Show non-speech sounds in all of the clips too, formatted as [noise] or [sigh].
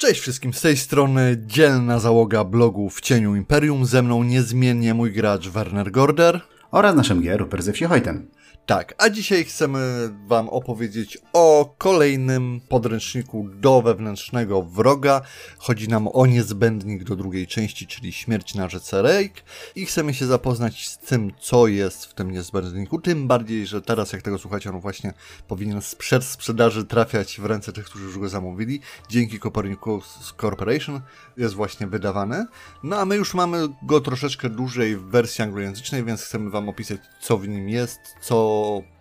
Cześć wszystkim, z tej strony dzielna załoga blogu w cieniu Imperium, ze mną niezmiennie mój gracz Werner Gorder oraz naszym G. Rupert Zewsiechoiten. Tak, a dzisiaj chcemy Wam opowiedzieć o kolejnym podręczniku do wewnętrznego wroga. Chodzi nam o niezbędnik do drugiej części, czyli śmierć na rzece Rejk. I chcemy się zapoznać z tym, co jest w tym niezbędniku. Tym bardziej, że teraz, jak tego słuchacie, on właśnie powinien z sprzedaży trafiać w ręce tych, którzy już go zamówili. Dzięki Copernicus Corporation jest właśnie wydawany. No a my już mamy go troszeczkę dłużej w wersji anglojęzycznej, więc chcemy Wam opisać, co w nim jest, co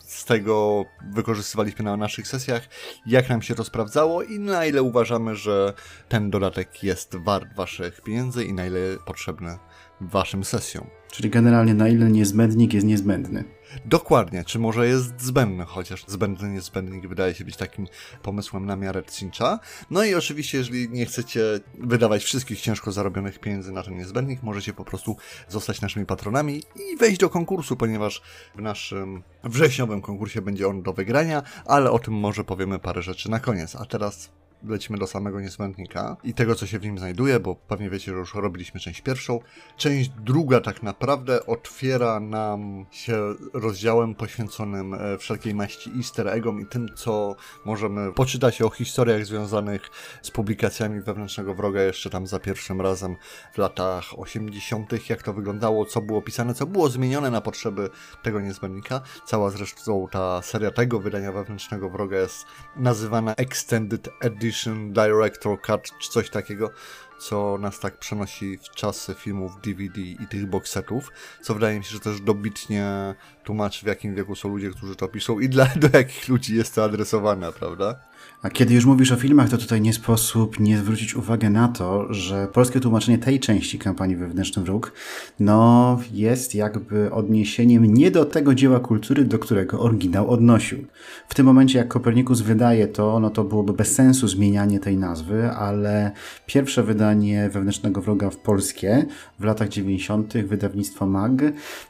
z tego wykorzystywaliśmy na naszych sesjach, jak nam się to sprawdzało i na ile uważamy, że ten dodatek jest wart Waszych pieniędzy i na ile potrzebny Waszym sesjom. Czyli generalnie na ile niezbędnik jest niezbędny. Dokładnie, czy może jest zbędny, chociaż zbędny niezbędnik wydaje się być takim pomysłem na miarę Cincha. No i oczywiście, jeżeli nie chcecie wydawać wszystkich ciężko zarobionych pieniędzy na ten niezbędnik, możecie po prostu zostać naszymi patronami i wejść do konkursu, ponieważ w naszym wrześniowym konkursie będzie on do wygrania, ale o tym może powiemy parę rzeczy na koniec. A teraz lecimy do samego niezbędnika i tego, co się w nim znajduje, bo pewnie wiecie, że już robiliśmy część pierwszą. Część druga tak naprawdę otwiera nam się rozdziałem poświęconym e, wszelkiej maści easter eggom i tym, co możemy poczytać o historiach związanych z publikacjami wewnętrznego wroga jeszcze tam za pierwszym razem w latach 80., jak to wyglądało, co było pisane, co było zmienione na potrzeby tego niezbędnika. Cała zresztą ta seria tego wydania wewnętrznego wroga jest nazywana Extended Edition Edition, Director Cut czy coś takiego, co nas tak przenosi w czasy filmów DVD i tych boxsetów, co wydaje mi się, że też dobitnie tłumaczy w jakim wieku są ludzie, którzy to piszą i dla, [laughs] do jakich ludzi jest to adresowane, prawda? A kiedy już mówisz o filmach, to tutaj nie sposób nie zwrócić uwagi na to, że polskie tłumaczenie tej części kampanii Wewnętrzny Wróg no, jest jakby odniesieniem nie do tego dzieła kultury, do którego oryginał odnosił. W tym momencie, jak Kopernikus wydaje to, no to byłoby bez sensu zmienianie tej nazwy, ale pierwsze wydanie Wewnętrznego Wroga w polskie w latach 90. wydawnictwo MAG,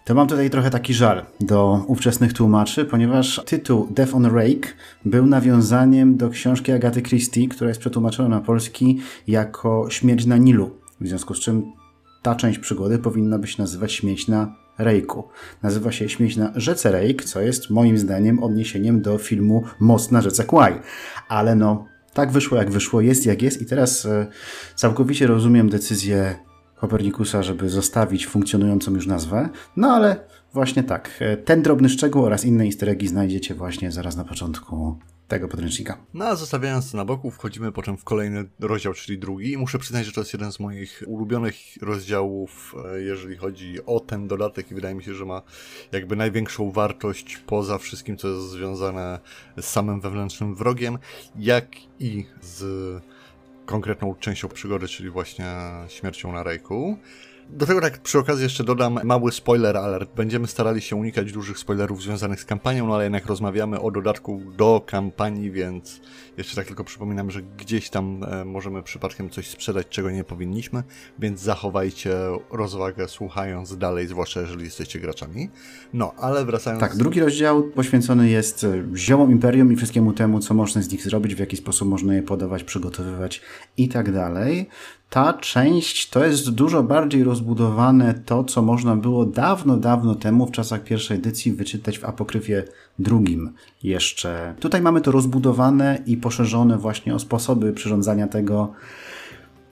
to mam tutaj trochę taki żal do ówczesnych tłumaczy, ponieważ tytuł Death on Rake był nawiązaniem do książki Agaty Christie, która jest przetłumaczona na polski jako Śmierć na Nilu. W związku z czym ta część przygody powinna być nazywać Śmierć na Rejku. Nazywa się Śmierć na rzece Rejk, co jest moim zdaniem odniesieniem do filmu Most na rzece Kwaj. Ale no, tak wyszło jak wyszło, jest jak jest i teraz e, całkowicie rozumiem decyzję Kopernikusa, żeby zostawić funkcjonującą już nazwę, no ale właśnie tak, e, ten drobny szczegół oraz inne easter znajdziecie właśnie zaraz na początku tego podręcznika. No a zostawiając to na boku, wchodzimy potem w kolejny rozdział, czyli drugi. I muszę przyznać, że to jest jeden z moich ulubionych rozdziałów, e, jeżeli chodzi o ten dodatek i wydaje mi się, że ma jakby największą wartość poza wszystkim, co jest związane z samym wewnętrznym wrogiem, jak i z konkretną częścią przygody, czyli właśnie śmiercią na Rejku. Do tego tak przy okazji jeszcze dodam mały spoiler alert. Będziemy starali się unikać dużych spoilerów związanych z kampanią, no ale jednak rozmawiamy o dodatku do kampanii, więc jeszcze tak tylko przypominam, że gdzieś tam e, możemy przypadkiem coś sprzedać, czego nie powinniśmy, więc zachowajcie rozwagę słuchając dalej, zwłaszcza jeżeli jesteście graczami. No, ale wracając... Tak, drugi rozdział poświęcony jest e, ziołom Imperium i wszystkiemu temu, co można z nich zrobić, w jaki sposób można je podawać, przygotowywać i tak dalej ta część to jest dużo bardziej rozbudowane to, co można było dawno, dawno temu w czasach pierwszej edycji wyczytać w apokryfie drugim jeszcze. Tutaj mamy to rozbudowane i poszerzone właśnie o sposoby przyrządzania tego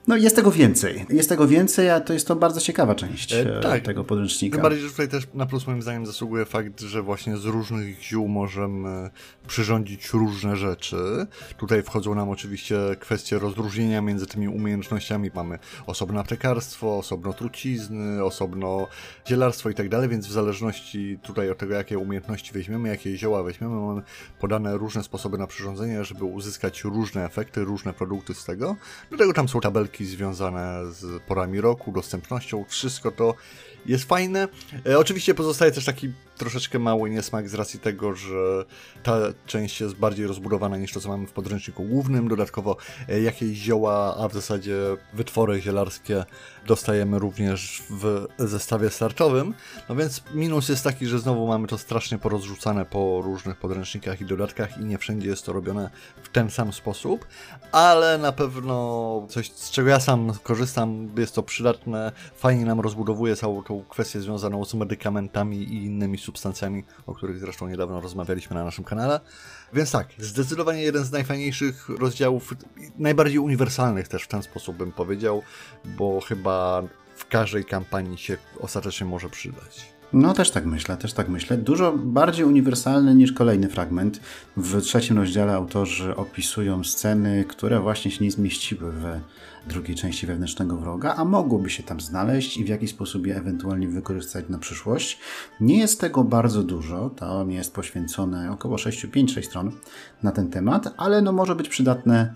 no jest tego więcej. Jest tego więcej, a to jest to bardzo ciekawa część e, tak. tego podręcznika. Tym bardziej, że tutaj też na plus moim zdaniem zasługuje fakt, że właśnie z różnych ziół możemy przyrządzić różne rzeczy. Tutaj wchodzą nam oczywiście kwestie rozróżnienia między tymi umiejętnościami. Mamy osobno aptekarstwo, osobno trucizny, osobno zielarstwo i tak dalej, więc w zależności tutaj od tego, jakie umiejętności weźmiemy, jakie zioła weźmiemy, mamy podane różne sposoby na przyrządzenie, żeby uzyskać różne efekty, różne produkty z tego. Do tego tam są tabelki związane z porami roku, dostępnością, wszystko to jest fajne. E, oczywiście pozostaje też taki troszeczkę mały niesmak z racji tego, że ta część jest bardziej rozbudowana niż to, co mamy w podręczniku głównym. Dodatkowo e, jakieś zioła, a w zasadzie wytwory zielarskie dostajemy również w zestawie startowym. No więc minus jest taki, że znowu mamy to strasznie porozrzucane po różnych podręcznikach i dodatkach i nie wszędzie jest to robione w ten sam sposób, ale na pewno coś, z czego ja sam korzystam, jest to przydatne, fajnie nam rozbudowuje całą tą kwestię związaną z medykamentami i innymi substancjami, o których zresztą niedawno rozmawialiśmy na naszym kanale. Więc tak, zdecydowanie jeden z najfajniejszych rozdziałów, najbardziej uniwersalnych też w ten sposób bym powiedział, bo chyba w każdej kampanii się ostatecznie może przydać. No też tak myślę, też tak myślę. Dużo bardziej uniwersalny niż kolejny fragment. W trzecim rozdziale autorzy opisują sceny, które właśnie się nie zmieściły w drugiej części wewnętrznego wroga, a mogłoby się tam znaleźć i w jaki sposób je ewentualnie wykorzystać na przyszłość. Nie jest tego bardzo dużo, to jest poświęcone około 6-5-6 stron na ten temat, ale no może być przydatne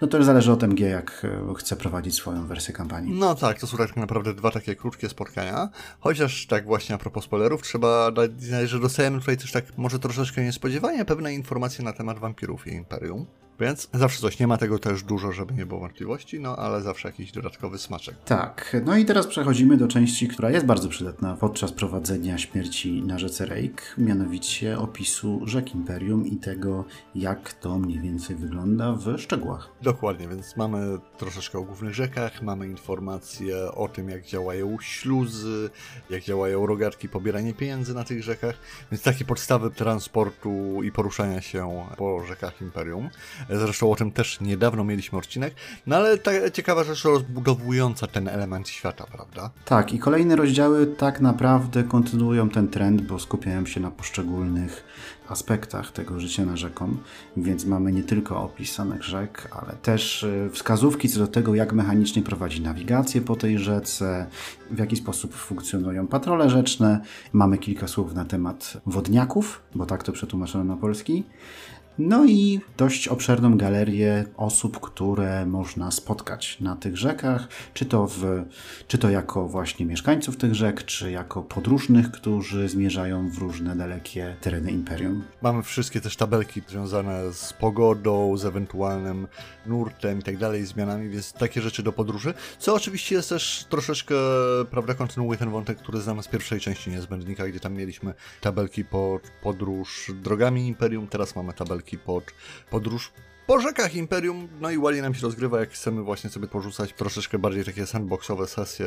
no to już zależy od MG, jak e, chce prowadzić swoją wersję kampanii. No tak, to są tak naprawdę dwa takie krótkie spotkania. Chociaż tak właśnie a propos spoilerów, trzeba dać że dostajemy tutaj też tak może troszeczkę niespodziewanie pewne informacje na temat wampirów i Imperium. Więc zawsze coś, nie ma tego też dużo, żeby nie było wątpliwości, no ale zawsze jakiś dodatkowy smaczek. Tak, no i teraz przechodzimy do części, która jest bardzo przydatna podczas prowadzenia śmierci na rzece Rake, mianowicie opisu rzek Imperium i tego, jak to mniej więcej wygląda w szczegółach. Dokładnie, więc mamy troszeczkę o głównych rzekach, mamy informacje o tym, jak działają śluzy, jak działają rogatki, pobieranie pieniędzy na tych rzekach, więc takie podstawy transportu i poruszania się po rzekach Imperium. Zresztą o tym też niedawno mieliśmy odcinek. No ale ta ciekawa rzecz rozbudowująca ten element świata, prawda? Tak, i kolejne rozdziały tak naprawdę kontynuują ten trend, bo skupiają się na poszczególnych aspektach tego życia na rzeką, więc mamy nie tylko opis samych rzek, ale też y, wskazówki co do tego, jak mechanicznie prowadzi nawigację po tej rzece, w jaki sposób funkcjonują patrole rzeczne. Mamy kilka słów na temat wodniaków, bo tak to przetłumaczono na polski. No i dość obszerną galerię osób, które można spotkać na tych rzekach, czy to, w, czy to jako właśnie mieszkańców tych rzek, czy jako podróżnych, którzy zmierzają w różne dalekie tereny imperium. Mamy wszystkie też tabelki związane z pogodą, z ewentualnym nurtem i tak dalej, zmianami, więc takie rzeczy do podróży, co oczywiście jest też troszeczkę, prawda, kontynuuje ten wątek, który znamy z pierwszej części Niezbędnika, gdzie tam mieliśmy tabelki pod podróż drogami imperium, teraz mamy tabelki pod podróż po rzekach Imperium, no i ładnie nam się rozgrywa, jak chcemy właśnie sobie porzucać troszeczkę bardziej takie sandboxowe sesje,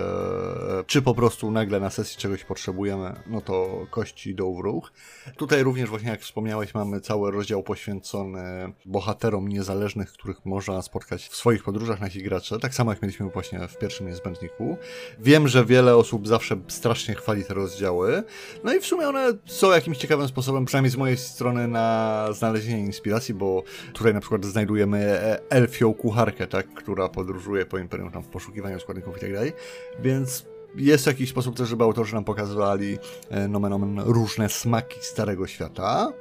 czy po prostu nagle na sesji czegoś potrzebujemy, no to kości w ruch. Tutaj również właśnie jak wspomniałeś, mamy cały rozdział poświęcony bohaterom niezależnych, których można spotkać w swoich podróżach nasi gracze, tak samo jak mieliśmy właśnie w pierwszym niezbędniku. Wiem, że wiele osób zawsze strasznie chwali te rozdziały, no i w sumie one są jakimś ciekawym sposobem, przynajmniej z mojej strony, na znalezienie inspiracji, bo tutaj na przykład znajdujemy e, elfią kucharkę, tak, która podróżuje po Imperium tam w poszukiwaniu składników i tak dalej, więc jest jakiś sposób też, żeby autorzy nam pokazywali e, nomen omen różne smaki Starego Świata.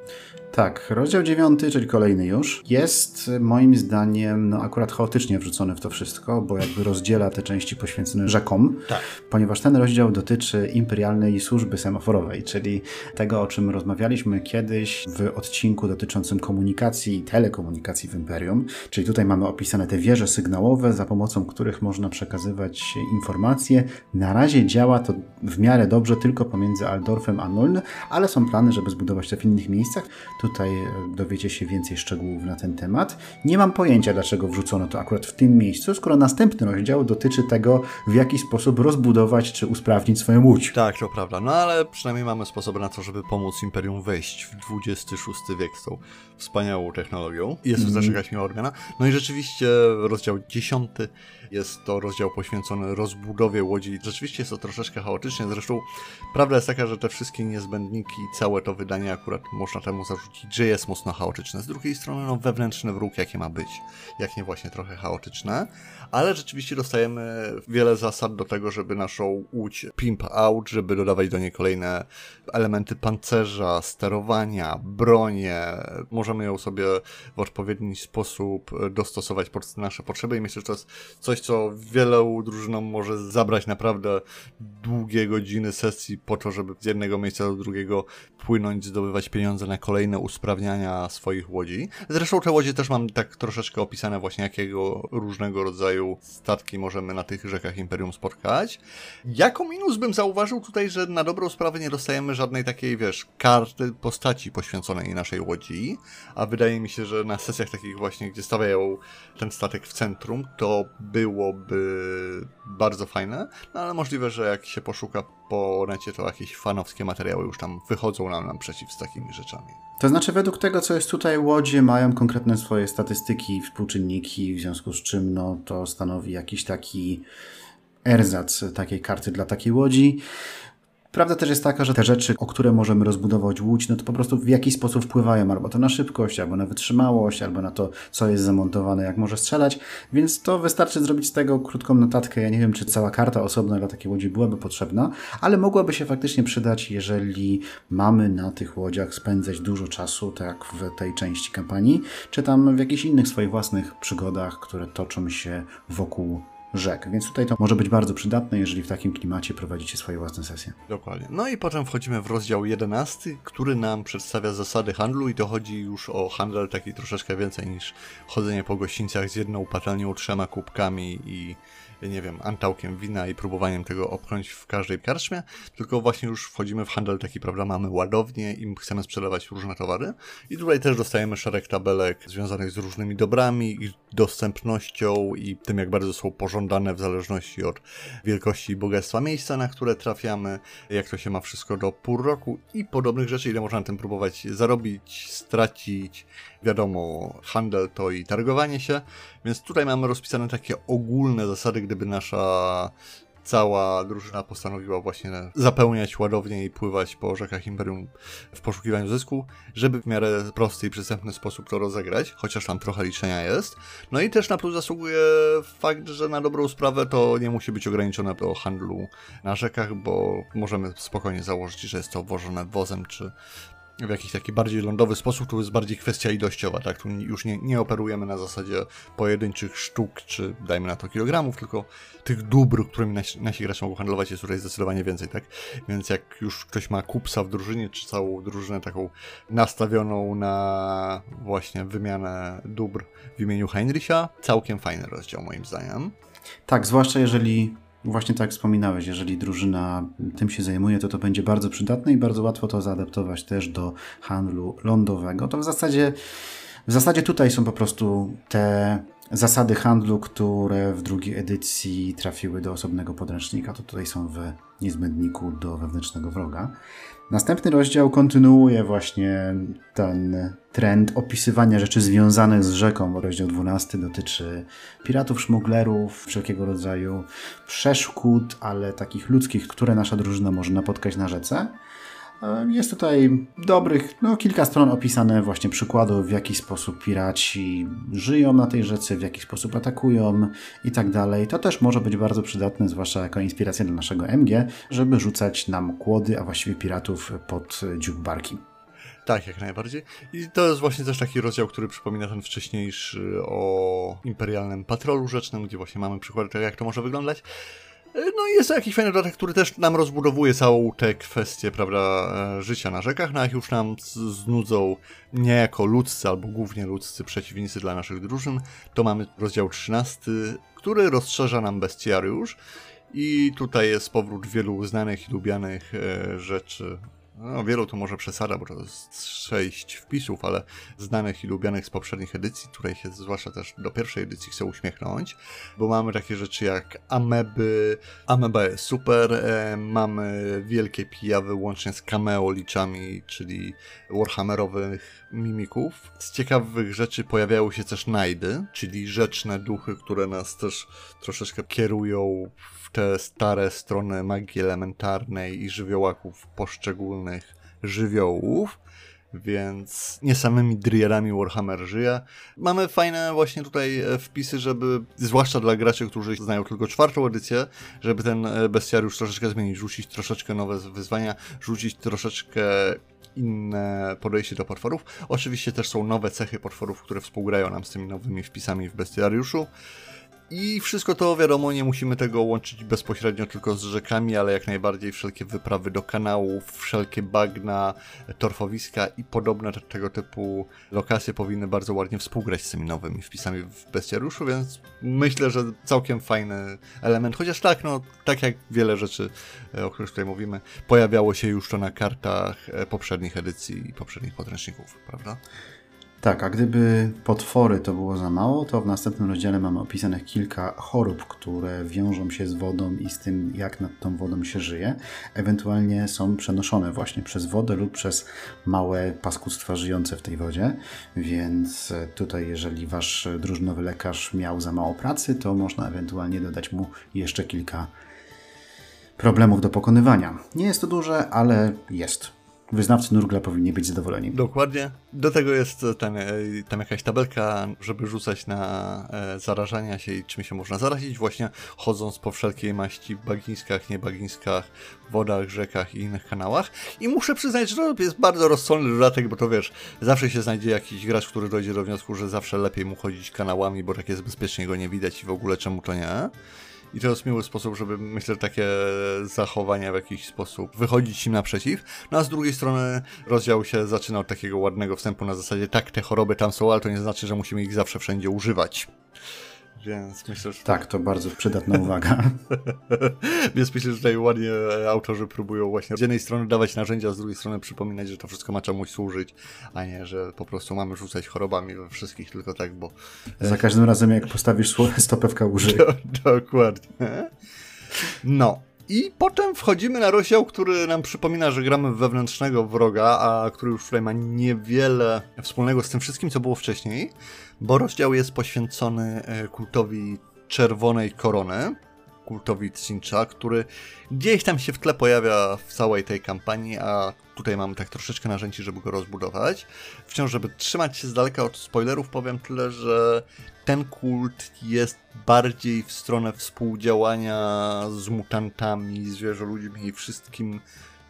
Tak, rozdział dziewiąty, czyli kolejny już, jest moim zdaniem no, akurat chaotycznie wrzucony w to wszystko, bo jakby rozdziela te części poświęcone rzekom, tak. ponieważ ten rozdział dotyczy imperialnej służby semaforowej, czyli tego, o czym rozmawialiśmy kiedyś w odcinku dotyczącym komunikacji i telekomunikacji w imperium, czyli tutaj mamy opisane te wieże sygnałowe, za pomocą których można przekazywać informacje. Na razie działa to w miarę dobrze tylko pomiędzy Aldorfem a Nuln, ale są plany, żeby zbudować to w innych miejscach. Tutaj e, dowiecie się więcej szczegółów na ten temat. Nie mam pojęcia, dlaczego wrzucono to akurat w tym miejscu, skoro następny rozdział dotyczy tego, w jaki sposób rozbudować czy usprawnić swoją łódź. Tak, to prawda. No ale przynajmniej mamy sposoby na to, żeby pomóc Imperium wejść w XXVI wiek z tą wspaniałą technologią. Jest mm. jakaś miła odmiana. No i rzeczywiście rozdział 10 jest to rozdział poświęcony rozbudowie łodzi. Rzeczywiście jest to troszeczkę chaotycznie. Zresztą prawda jest taka, że te wszystkie niezbędniki, całe to wydanie akurat można temu zarzucić, że jest mocno chaotyczne. Z drugiej strony, no wewnętrzny wróg, jakie ma być, jak nie właśnie trochę chaotyczne. Ale rzeczywiście dostajemy wiele zasad do tego, żeby naszą łódź pimp out, żeby dodawać do niej kolejne elementy pancerza, sterowania, bronie. Możemy ją sobie w odpowiedni sposób dostosować pod nasze potrzeby i myślę, że to jest coś, co wielu drużynom może zabrać naprawdę długie godziny sesji po to, żeby z jednego miejsca do drugiego płynąć, zdobywać pieniądze na kolejne usprawniania swoich łodzi. Zresztą te łodzie też mam tak troszeczkę opisane właśnie, jakiego różnego rodzaju statki możemy na tych rzekach Imperium spotkać. Jako minus bym zauważył tutaj, że na dobrą sprawę nie dostajemy żadnej takiej, wiesz, karty postaci poświęconej naszej łodzi, a wydaje mi się, że na sesjach takich właśnie, gdzie stawiają ten statek w centrum, to byłoby bardzo fajne, no ale możliwe, że jak się poszuka po necie, to jakieś fanowskie materiały już tam wychodzą nam naprzeciw z takimi rzeczami. To znaczy, według tego, co jest tutaj, łodzie mają konkretne swoje statystyki, współczynniki, w związku z czym no, to stanowi jakiś taki erzac takiej karty dla takiej łodzi. Prawda też jest taka, że te rzeczy, o które możemy rozbudować łódź, no to po prostu w jakiś sposób wpływają albo to na szybkość, albo na wytrzymałość, albo na to, co jest zamontowane, jak może strzelać, więc to wystarczy zrobić z tego krótką notatkę. Ja nie wiem, czy cała karta osobna dla takiej łodzi byłaby potrzebna, ale mogłaby się faktycznie przydać, jeżeli mamy na tych łodziach spędzać dużo czasu, tak jak w tej części kampanii, czy tam w jakichś innych swoich własnych przygodach, które toczą się wokół rzek. Więc tutaj to może być bardzo przydatne, jeżeli w takim klimacie prowadzicie swoje własne sesje. Dokładnie. No i potem wchodzimy w rozdział 11, który nam przedstawia zasady handlu i to chodzi już o handel taki troszeczkę więcej niż chodzenie po gościńcach z jedną patelnią, trzema kubkami i nie wiem, antałkiem wina i próbowaniem tego obchnąć w każdej karczmie, tylko właśnie już wchodzimy w handel taki, prawda, mamy ładownię i chcemy sprzedawać różne towary. I tutaj też dostajemy szereg tabelek związanych z różnymi dobrami, ich dostępnością i tym, jak bardzo są pożądane w zależności od wielkości i bogactwa miejsca, na które trafiamy, jak to się ma wszystko do pół roku i podobnych rzeczy, ile można na tym próbować zarobić, stracić, wiadomo, handel to i targowanie się, więc tutaj mamy rozpisane takie ogólne zasady, gdyby nasza cała drużyna postanowiła właśnie zapełniać ładownię i pływać po rzekach Imperium w poszukiwaniu zysku, żeby w miarę prosty i przystępny sposób to rozegrać, chociaż tam trochę liczenia jest. No i też na plus zasługuje fakt, że na dobrą sprawę to nie musi być ograniczone do handlu na rzekach, bo możemy spokojnie założyć, że jest to obwożone wozem czy w jakiś taki bardziej lądowy sposób, to jest bardziej kwestia ilościowa, tak? Tu już nie, nie operujemy na zasadzie pojedynczych sztuk, czy dajmy na to kilogramów, tylko tych dóbr, którymi nasi, nasi gracze mogą handlować jest tutaj zdecydowanie więcej, tak? Więc jak już ktoś ma kupsa w drużynie, czy całą drużynę taką nastawioną na właśnie wymianę dóbr w imieniu Heinricha, całkiem fajny rozdział moim zdaniem. Tak, zwłaszcza jeżeli Właśnie tak wspominałeś, jeżeli drużyna tym się zajmuje, to to będzie bardzo przydatne i bardzo łatwo to zaadaptować też do handlu lądowego. To w zasadzie, w zasadzie tutaj są po prostu te zasady handlu, które w drugiej edycji trafiły do osobnego podręcznika, to tutaj są w niezbędniku do wewnętrznego wroga. Następny rozdział kontynuuje właśnie ten trend opisywania rzeczy związanych z rzeką. Rozdział 12 dotyczy piratów, szmuglerów, wszelkiego rodzaju przeszkód, ale takich ludzkich, które nasza drużyna może napotkać na rzece. Jest tutaj dobrych, no kilka stron opisane właśnie przykładów, w jaki sposób piraci żyją na tej rzece, w jaki sposób atakują i tak dalej. To też może być bardzo przydatne, zwłaszcza jako inspiracja dla naszego MG, żeby rzucać nam kłody, a właściwie piratów pod dziób barki. Tak, jak najbardziej. I to jest właśnie też taki rozdział, który przypomina ten wcześniejszy o imperialnym patrolu rzecznym, gdzie właśnie mamy przykłady tego, jak to może wyglądać. No i jest jakiś fajny dodatek, który też nam rozbudowuje całą tę kwestię, prawda, e, życia na rzekach, no jak już nam znudzą niejako ludzcy, albo głównie ludzcy przeciwnicy dla naszych drużyn, to mamy rozdział 13, który rozszerza nam bestiariusz. I tutaj jest powrót wielu znanych i lubianych e, rzeczy no, wielu to może przesada, bo to jest sześć wpisów, ale znanych i lubianych z poprzednich edycji, której się zwłaszcza też do pierwszej edycji chcę uśmiechnąć, bo mamy takie rzeczy jak ameby, ameba jest super, e, mamy wielkie pijawy łącznie z cameo liczami, czyli warhammerowych mimików. Z ciekawych rzeczy pojawiały się też najdy, czyli rzeczne duchy, które nas też troszeczkę kierują w te stare strony magii elementarnej i żywiołaków poszczególnych żywiołów więc nie samymi drierami Warhammer żyje. Mamy fajne właśnie tutaj e, wpisy, żeby, zwłaszcza dla graczy, którzy znają tylko czwartą edycję, żeby ten e, bestiariusz troszeczkę zmienić, rzucić troszeczkę nowe wyzwania, rzucić troszeczkę inne podejście do potworów. Oczywiście też są nowe cechy potworów, które współgrają nam z tymi nowymi wpisami w bestiariuszu. I wszystko to wiadomo, nie musimy tego łączyć bezpośrednio tylko z rzekami, ale jak najbardziej wszelkie wyprawy do kanałów, wszelkie bagna, torfowiska i podobne tego typu lokacje powinny bardzo ładnie współgrać z tymi nowymi wpisami w bestiariuszu, więc myślę, że całkiem fajny element. Chociaż tak, no, tak jak wiele rzeczy, e, o których tutaj mówimy, pojawiało się już to na kartach e, poprzednich edycji i poprzednich podręczników, prawda? Tak, a gdyby potwory to było za mało, to w następnym rozdziale mamy opisanych kilka chorób, które wiążą się z wodą i z tym, jak nad tą wodą się żyje. Ewentualnie są przenoszone właśnie przez wodę lub przez małe paskudztwa żyjące w tej wodzie. Więc tutaj, jeżeli wasz drużynowy lekarz miał za mało pracy, to można ewentualnie dodać mu jeszcze kilka problemów do pokonywania. Nie jest to duże, ale jest wyznawcy Nurgla powinni być zadowoleni. Dokładnie. Do tego jest tam, e, tam jakaś tabelka, żeby rzucać na e, zarażania się i czym się można zarazić, właśnie chodząc po wszelkiej maści bagińskach, niebagińskach, wodach, rzekach i innych kanałach. I muszę przyznać, że to jest bardzo rozsądny dodatek, bo to wiesz, zawsze się znajdzie jakiś gracz, który dojdzie do wniosku, że zawsze lepiej mu chodzić kanałami, bo tak jest bezpiecznie go nie widać i w ogóle czemu to nie. I to jest miły sposób, żeby, myślę, takie zachowania w jakiś sposób wychodzić im naprzeciw. No a z drugiej strony rozdział się zaczyna od takiego ładnego wstępu na zasadzie tak, te choroby tam są, ale to nie znaczy, że musimy ich zawsze wszędzie używać. Więc myślę, że... Tak, to bardzo przydatna [laughs] uwaga. Więc myślę, że tutaj ładnie autorzy próbują właśnie z jednej strony dawać narzędzia, z drugiej strony przypominać, że to wszystko ma czemuś służyć, a nie, że po prostu mamy rzucać chorobami we wszystkich tylko tak, bo... Za każdym razem jak postawisz stopę w kałuży. [laughs] Dokładnie. No, i potem wchodzimy na rozdział, który nam przypomina, że gramy wewnętrznego wroga, a który już tutaj ma niewiele wspólnego z tym wszystkim, co było wcześniej, bo rozdział jest poświęcony e, kultowi Czerwonej Korony, kultowi Cincha, który gdzieś tam się w tle pojawia w całej tej kampanii, a tutaj mamy tak troszeczkę narzędzi, żeby go rozbudować. Wciąż, żeby trzymać się z daleka od spoilerów, powiem tyle, że ten kult jest bardziej w stronę współdziałania z mutantami, zwierzoludźmi i wszystkim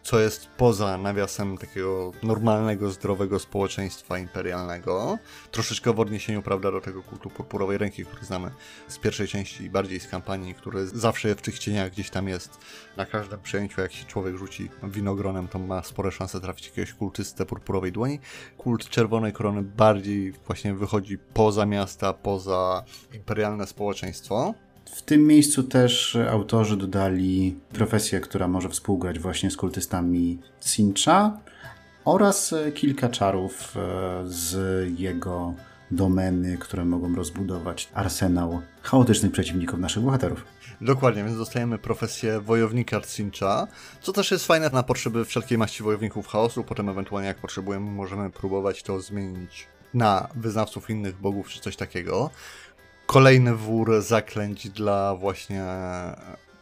co jest poza nawiasem takiego normalnego, zdrowego społeczeństwa imperialnego. Troszeczkę w odniesieniu, prawda, do tego kultu purpurowej ręki, który znamy z pierwszej części i bardziej z kampanii, który zawsze w tych cieniach gdzieś tam jest. Na każdym przejęciu, jak się człowiek rzuci winogronem, to ma spore szanse trafić jakiegoś kultystę purpurowej dłoni. Kult Czerwonej Korony bardziej właśnie wychodzi poza miasta, poza imperialne społeczeństwo. W tym miejscu też autorzy dodali profesję, która może współgrać właśnie z kultystami Cincha oraz kilka czarów e, z jego domeny, które mogą rozbudować arsenał chaotycznych przeciwników naszych bohaterów. Dokładnie, więc dostajemy profesję wojownika Cincha, co też jest fajne na potrzeby wszelkiej maści wojowników chaosu. Potem ewentualnie jak potrzebujemy, możemy próbować to zmienić na wyznawców innych bogów czy coś takiego kolejny wór zaklęć dla właśnie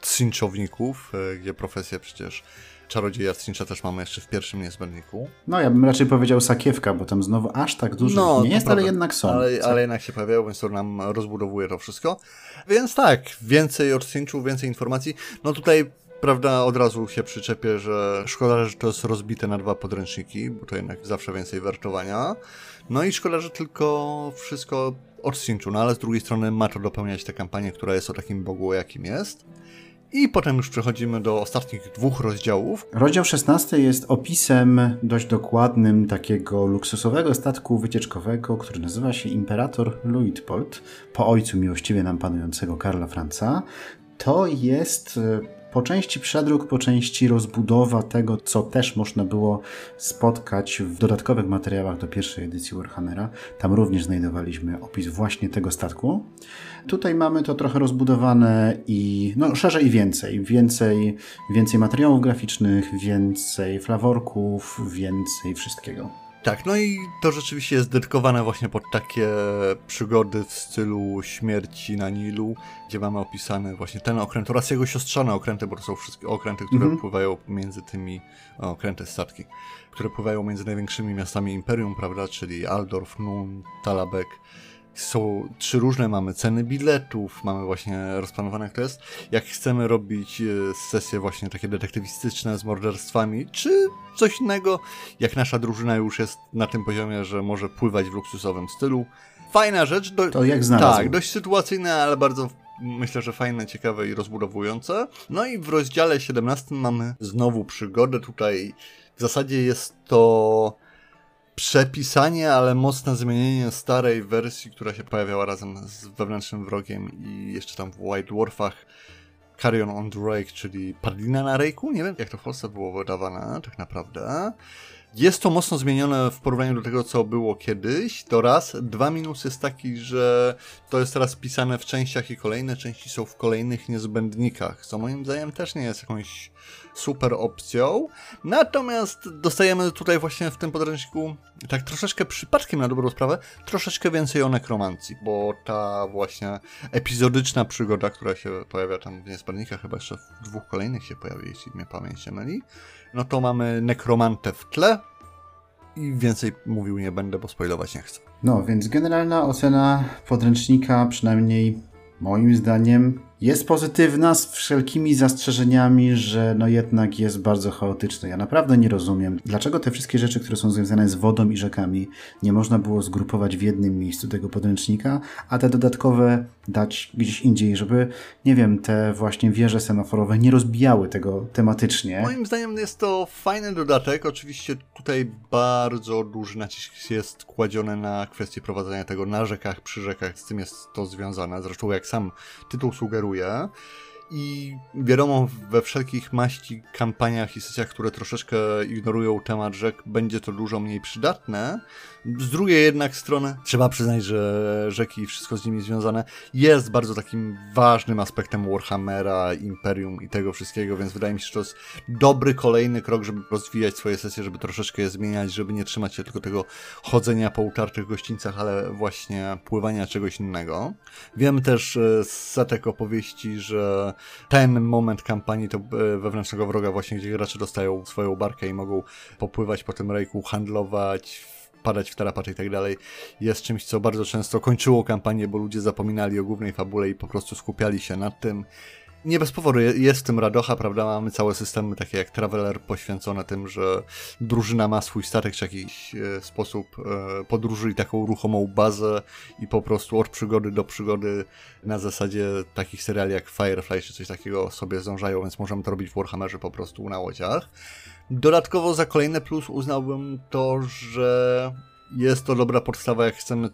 cinczowników, e, gdzie profesję przecież czarodzieja Cincha też mamy jeszcze w pierwszym niezbędniku. No ja bym raczej powiedział sakiewka, bo tam znowu aż tak dużo no, nie jest, prawda. ale jednak są. Ale, ale, jednak się pojawiają, więc to nam rozbudowuje to wszystko. Więc tak, więcej od Cinchu, więcej informacji. No tutaj Prawda, od razu się przyczepię, że szkoda, że to jest rozbite na dwa podręczniki, bo to jednak zawsze więcej wertowania. No i szkoda, że tylko wszystko od no ale z drugiej strony ma to dopełniać tę kampanię, która jest o takim bogu, jakim jest. I potem już przechodzimy do ostatnich dwóch rozdziałów. Rozdział 16 jest opisem dość dokładnym takiego luksusowego statku wycieczkowego, który nazywa się Imperator Luitpold, po ojcu miłościwie nam panującego Karla Franca. To jest e, po części przedruk, po części rozbudowa tego, co też można było spotkać w dodatkowych materiałach do pierwszej edycji Warhammera. Tam również znajdowaliśmy opis właśnie tego statku. Tutaj mamy to trochę rozbudowane i no, szerzej i więcej. Więcej, więcej materiałów graficznych, więcej flaworków, więcej wszystkiego. Tak, no i to rzeczywiście jest dedykowane właśnie pod takie przygody w stylu śmierci na Nilu, gdzie mamy opisany właśnie ten okręt oraz jego siostrzane okręty, bo to są wszystkie okręty, które mm -hmm. pływają między tymi, o, okręty statki, które pływają między największymi miastami Imperium, prawda, czyli Aldorf, Nun, Talabek, są trzy różne, mamy ceny biletów, mamy właśnie rozplanowane to jest. Jak chcemy robić e, sesje właśnie takie detektywistyczne z morderstwami, czy coś innego, jak nasza drużyna już jest na tym poziomie, że może pływać w luksusowym stylu. Fajna rzecz. Do... To jak. Tak, dość sytuacyjne, ale bardzo myślę, że fajne, ciekawe i rozbudowujące. No i w rozdziale 17 mamy znowu przygodę. Tutaj w zasadzie jest to przepisanie, ale mocne zmienienie starej wersji, która się pojawiała razem z wewnętrznym wrogiem i jeszcze tam w White Dwarfach. Carrion on the Rake, czyli Padlina na Rake'u. Nie wiem, jak to w Polsce było wydawane, tak naprawdę. Jest to mocno zmienione w porównaniu do tego, co było kiedyś. To raz. Dwa minus jest taki, że to jest teraz pisane w częściach i kolejne części są w kolejnych niezbędnikach, co moim zdaniem też nie jest jakąś super opcją. Natomiast dostajemy tutaj właśnie w tym podręczniku, tak troszeczkę przypadkiem na dobrą sprawę, troszeczkę więcej o nekromancji, bo ta właśnie epizodyczna przygoda, która się pojawia tam w niezbędnikach, chyba jeszcze w dwóch kolejnych się pojawi, jeśli mnie pamięć nie myli, no to mamy nekromantę w tle i więcej mówił nie będę, bo spoilować nie chcę. No, więc generalna ocena podręcznika, przynajmniej moim zdaniem, jest pozytywna z wszelkimi zastrzeżeniami, że no jednak jest bardzo chaotyczny. Ja naprawdę nie rozumiem, dlaczego te wszystkie rzeczy, które są związane z wodą i rzekami, nie można było zgrupować w jednym miejscu tego podręcznika, a te dodatkowe dać gdzieś indziej, żeby, nie wiem, te właśnie wieże semaforowe nie rozbijały tego tematycznie. Moim zdaniem jest to fajny dodatek. Oczywiście tutaj bardzo duży nacisk jest kładziony na kwestię prowadzenia tego na rzekach, przy rzekach, z tym jest to związane. Zresztą jak sam tytuł sugeruje, I wiadomo, we wszelkich maści kampaniach i sesjach, które troszeczkę ignorują temat rzek, będzie to dużo mniej przydatne. Z drugiej jednak strony trzeba przyznać, że rzeki i wszystko z nimi związane jest bardzo takim ważnym aspektem Warhammera, Imperium i tego wszystkiego, więc wydaje mi się, że to jest dobry kolejny krok, żeby rozwijać swoje sesje, żeby troszeczkę je zmieniać, żeby nie trzymać się tylko tego chodzenia po utartych gościńcach, ale właśnie pływania czegoś innego. Wiem też e, z setek opowieści, że ten moment kampanii to e, wewnętrznego wroga właśnie, gdzie gracze dostają swoją barkę i mogą popływać po tym rejku, handlować, padać w tarapaty i tak dalej, jest czymś, co bardzo często kończyło kampanię, bo ludzie zapominali o głównej fabule i po prostu skupiali się nad tym. Nie bez powodu jest w tym radocha, prawda? Mamy całe systemy takie jak Traveler poświęcone tym, że drużyna ma swój statek czy jakiś e, sposób e, podróży i taką ruchomą bazę i po prostu od przygody do przygody na zasadzie takich seriali jak Firefly czy coś takiego sobie zdążają, więc możemy to robić w Warhammerze po prostu na łodziach. Dodatkowo za kolejny plus uznałbym to, że jest to dobra podstawa, jak chcemy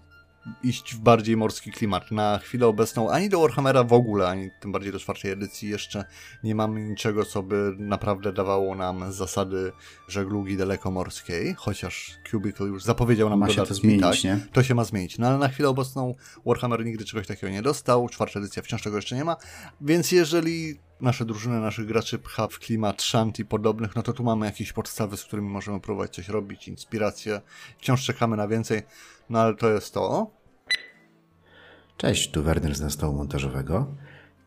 iść w bardziej morski klimat. Na chwilę obecną ani do Warhammera w ogóle, ani tym bardziej do czwartej edycji jeszcze nie mamy niczego, co by naprawdę dawało nam zasady żeglugi dalekomorskiej, chociaż Cubicle już zapowiedział nam ma się to zmienić, tak, nie? To się ma zmienić. No ale na chwilę obecną Warhammer nigdy czegoś takiego nie dostał, czwarta edycja wciąż tego jeszcze nie ma, więc jeżeli nasze drużyny, naszych graczy pcha w klimat szant i podobnych, no to tu mamy jakieś podstawy, z którymi możemy próbować coś robić, inspiracje. Wciąż czekamy na więcej, no ale to jest to. Cześć, tu Werner z nastołu montażowego.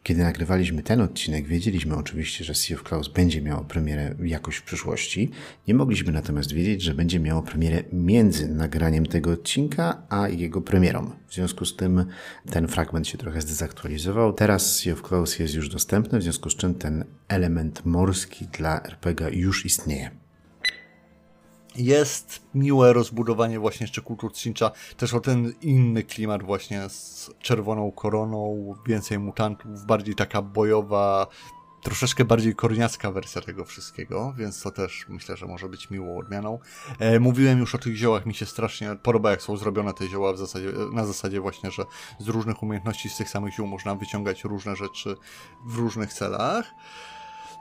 Kiedy nagrywaliśmy ten odcinek, wiedzieliśmy oczywiście, że Sea of Clouds będzie miało premierę jakoś w przyszłości. Nie mogliśmy natomiast wiedzieć, że będzie miało premierę między nagraniem tego odcinka a jego premierą. W związku z tym ten fragment się trochę zdezaktualizował. Teraz Sea of Clouds jest już dostępny, w związku z czym ten element morski dla RPG już istnieje jest miłe rozbudowanie właśnie jeszcze kultur Cincha, też o ten inny klimat właśnie z czerwoną koroną, więcej mutantów, bardziej taka bojowa, troszeczkę bardziej korniacka wersja tego wszystkiego, więc to też myślę, że może być miłą odmianą. E, mówiłem już o tych ziołach, mi się strasznie podoba, jak są zrobione te zioła w zasadzie, na zasadzie właśnie, że z różnych umiejętności, z tych samych ziół można wyciągać różne rzeczy w różnych celach.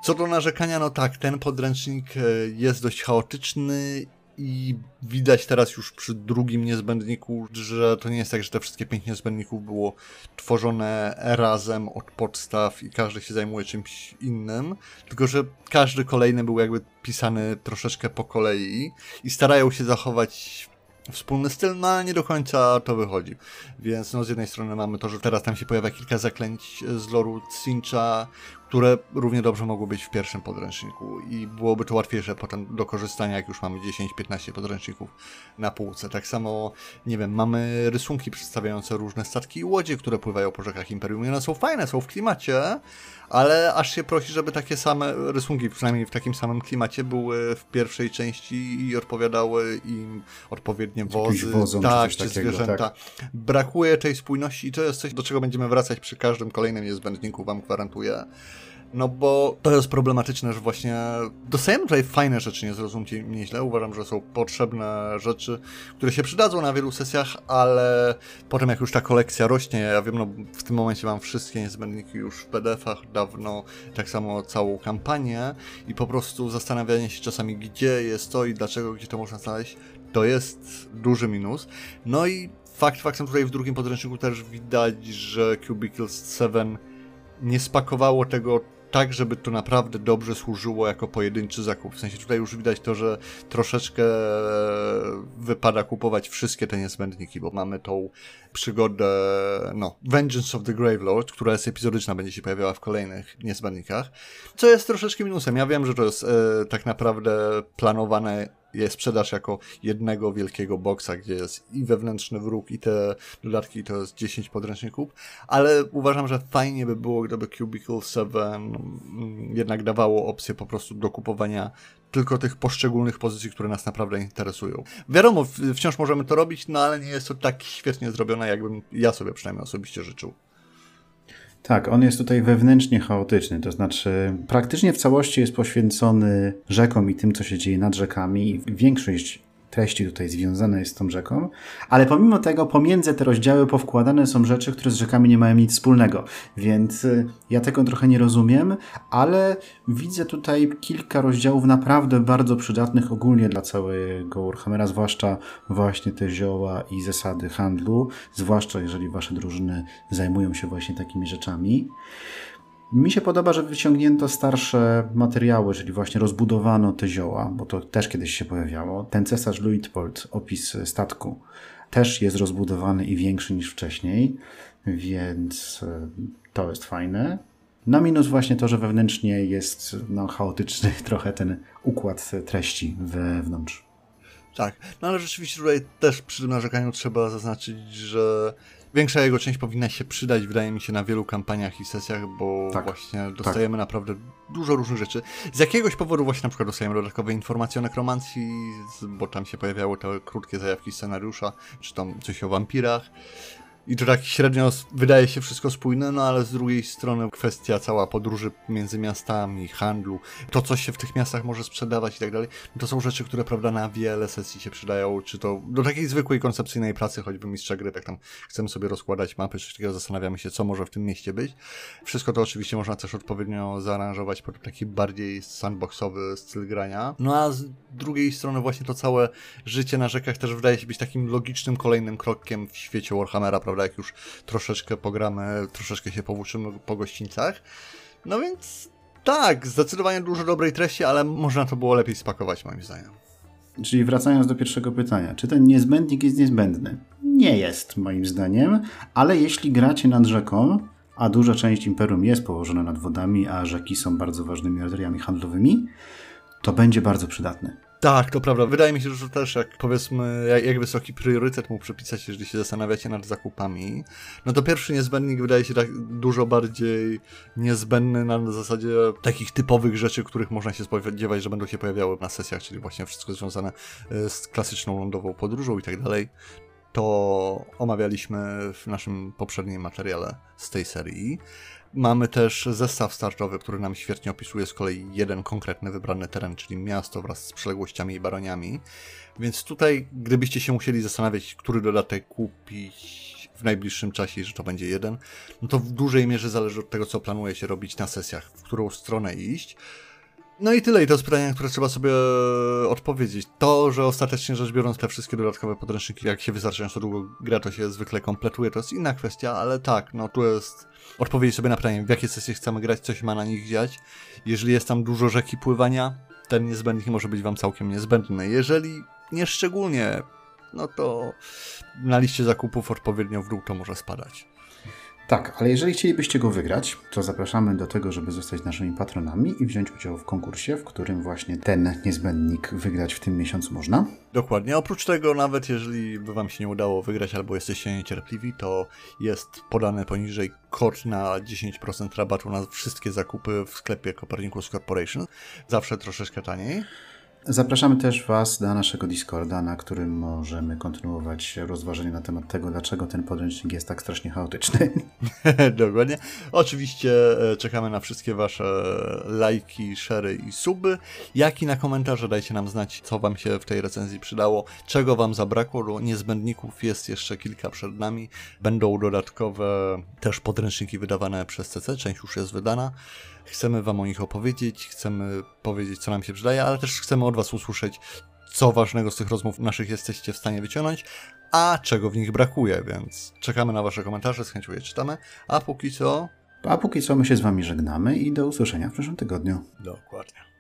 Co do narzekania, no tak, ten podręcznik e, jest dość chaotyczny i widać teraz już przy drugim niezbędniku, że to nie jest tak, że te wszystkie pięć niezbędników było tworzone razem od podstaw i każdy się zajmuje czymś innym, tylko że każdy kolejny był jakby pisany troszeczkę po kolei i starają się zachować wspólny styl, no ale nie do końca to wychodzi. Więc no, z jednej strony mamy to, że teraz tam się pojawia kilka zaklęć z loru Cincha, które równie dobrze mogły być w pierwszym podręczniku i byłoby to łatwiejsze potem do korzystania, jak już mamy 10-15 podręczników na półce. Tak samo, nie wiem, mamy rysunki przedstawiające różne statki i łodzie, które pływają po rzekach Imperium i one są fajne, są w klimacie, ale aż się prosi, żeby takie same rysunki, przynajmniej w takim samym klimacie, były w pierwszej części i odpowiadały im odpowiednie wozy, wozom, tak, czy, czy takiego, zwierzęta. tak. Brakuje tej spójności i to jest coś, do czego będziemy wracać przy każdym kolejnym niezbędniku, wam gwarantuję. No bo to jest problematyczne, że właśnie dostajemy tutaj fajne rzeczy, nie zrozumcie mnie źle. Uważam, że są potrzebne rzeczy, które się przydadzą na wielu sesjach, ale potem jak już ta kolekcja rośnie, ja wiem, no w tym momencie mam wszystkie niezbędniki już w PDF-ach dawno, tak samo całą kampanię i po prostu zastanawianie się czasami, gdzie jest to i dlaczego, gdzie to można znaleźć, to jest duży minus. No i fakt faktem tutaj w drugim podręczniku też widać, że Cubicles 7 nie spakowało tego tak, żeby to naprawdę dobrze służyło jako pojedynczy zakup. W sensie tutaj już widać to, że troszeczkę wypada kupować wszystkie te niezbędniki, bo mamy tą przygodę, no, Vengeance of the Grave Lord, która jest epizodyczna, będzie się pojawiała w kolejnych niezbędnikach, co jest troszeczkę minusem. Ja wiem, że to jest e, tak naprawdę planowane jest sprzedaż jako jednego wielkiego boksa, gdzie jest i wewnętrzny wróg, i te dodatki, to jest 10 podręczników, ale uważam, że fajnie by było, gdyby Cubicle 7 mm, jednak dawało opcję po prostu do kupowania tylko tych poszczególnych pozycji, które nas naprawdę interesują. Wiadomo, wciąż możemy to robić, no ale nie jest to tak świetnie zrobione, jakbym ja sobie przynajmniej osobiście życzył. Tak, on jest tutaj wewnętrznie chaotyczny, to znaczy praktycznie w całości jest poświęcony rzekom i tym, co się dzieje nad rzekami. Większość treści tutaj związane jest z tą rzeką, ale pomimo tego pomiędzy te rozdziały powkładane są rzeczy, które z rzekami nie mają nic wspólnego, więc y, ja tego trochę nie rozumiem, ale widzę tutaj kilka rozdziałów naprawdę bardzo przydatnych ogólnie dla całego Warhammera, zwłaszcza właśnie te zioła i zasady handlu, zwłaszcza jeżeli wasze drużyny zajmują się właśnie takimi rzeczami. Mi się podoba, że wyciągnięto starsze materiały, czyli właśnie rozbudowano te zioła, bo to też kiedyś się pojawiało. Ten cesarz Luitpold, opis statku, też jest rozbudowany i większy niż wcześniej, więc e, to jest fajne. Na minus właśnie to, że wewnętrznie jest no, chaotyczny [laughs] trochę ten układ treści wewnątrz. Tak, no ale rzeczywiście tutaj też przy tym narzekaniu trzeba zaznaczyć, że większa jego część powinna się przydać, wydaje mi się, na wielu kampaniach i sesjach, bo tak, właśnie dostajemy tak. naprawdę dużo różnych rzeczy. Z jakiegoś powodu właśnie na przykład dostajemy dodatkowe informacje o nekromancji, bo tam się pojawiały te krótkie zajawki scenariusza, czy tam coś o wampirach. I to tak średnio wydaje się wszystko spójne, no ale z drugiej strony kwestia cała podróży między miastami, handlu, to co się w tych miastach może sprzedawać i tak dalej, no to są rzeczy, które prawda na wiele sesji się przydają, czy to do takiej zwykłej koncepcyjnej pracy, choćby mistrza gry, tak tam chcemy sobie rozkładać mapy, czy takiego zastanawiamy się, co może w tym mieście być. Wszystko to oczywiście można też odpowiednio zaaranżować pod taki bardziej sandboxowy styl grania. No a z drugiej strony właśnie to całe życie na rzekach też wydaje się być takim logicznym kolejnym krokiem w świecie Warhammera, prawda? Prawda, jak już troszeczkę pogramy, troszeczkę się powłóczymy po gościńcach. No więc tak, zdecydowanie dużo dobrej treści, ale można to było lepiej spakować moim zdaniem. Czyli wracając do pierwszego pytania, czy ten niezbędnik jest niezbędny? Nie jest moim zdaniem, ale jeśli gracie nad rzeką, a duża część imperium jest położona nad wodami, a rzeki są bardzo ważnymi arteriami handlowymi, to będzie bardzo przydatny. Tak, to prawda. Wydaje mi się, że też jak powiedzmy, jak, jak wysoki priorytet mu przypisać, jeżeli się zastanawiacie nad zakupami, no to pierwszy niezbędnik wydaje się tak dużo bardziej niezbędny na zasadzie takich typowych rzeczy, których można się spodziewać, że będą się pojawiały na sesjach, czyli właśnie wszystko związane e, z klasyczną lądową podróżą i tak dalej. To omawialiśmy w naszym poprzednim materiale z tej serii. Mamy też zestaw startowy, który nam świetnie opisuje z kolei jeden konkretny wybrany teren, czyli miasto wraz z przyległościami i baroniami. Więc tutaj, gdybyście się musieli zastanawiać, który dodatek kupić w najbliższym czasie, że to będzie jeden, no to w dużej mierze zależy od tego, co planuje się robić na sesjach, w którą stronę iść. No i tyle, i to jest pytanie, które trzeba sobie odpowiedzieć. To, że ostatecznie rzecz biorąc te wszystkie dodatkowe podręczniki, jak się wystarczająco długo gra, to się zwykle kompletuje, to jest inna kwestia, ale tak, no tu jest odpowiedzieć sobie na pytanie, w jakie sesje chcemy grać, co się ma na nich dziać. Jeżeli jest tam dużo rzeki pływania, ten niezbędnik może być wam całkiem niezbędny. Jeżeli nie szczególnie, no to na liście zakupów odpowiednio w dół to może spadać. Tak, ale jeżeli chcielibyście go wygrać, to zapraszamy do tego, żeby zostać naszymi patronami i wziąć udział w konkursie, w którym właśnie ten niezbędnik wygrać w tym miesiącu można. Dokładnie. Oprócz tego, nawet jeżeli by Wam się nie udało wygrać albo jesteście niecierpliwi, to jest podany poniżej kod na 10% rabatu na wszystkie zakupy w sklepie Copernicus Corporation. Zawsze troszeczkę taniej. Zapraszamy też Was na naszego Discorda, na którym możemy kontynuować rozważenie na temat tego, dlaczego ten podręcznik jest tak strasznie chaotyczny. [laughs] Dokładnie. Oczywiście e, czekamy na wszystkie Wasze lajki, szery i suby, jak i na komentarze. Dajcie nam znać, co Wam się w tej recenzji przydało, czego Wam zabrakło. Niezbędników jest jeszcze kilka przed nami. Będą dodatkowe też podręczniki wydawane przez CC, część już jest wydana. Chcemy Wam o nich opowiedzieć, chcemy powiedzieć, co nam się przydaje, ale też chcemy od Was usłyszeć, co ważnego z tych rozmów naszych jesteście w stanie wyciągnąć, a czego w nich brakuje, więc czekamy na Wasze komentarze, z chęcią je czytamy, a póki co... A póki co my się z Wami żegnamy i do usłyszenia w przyszłym tygodniu. Dokładnie.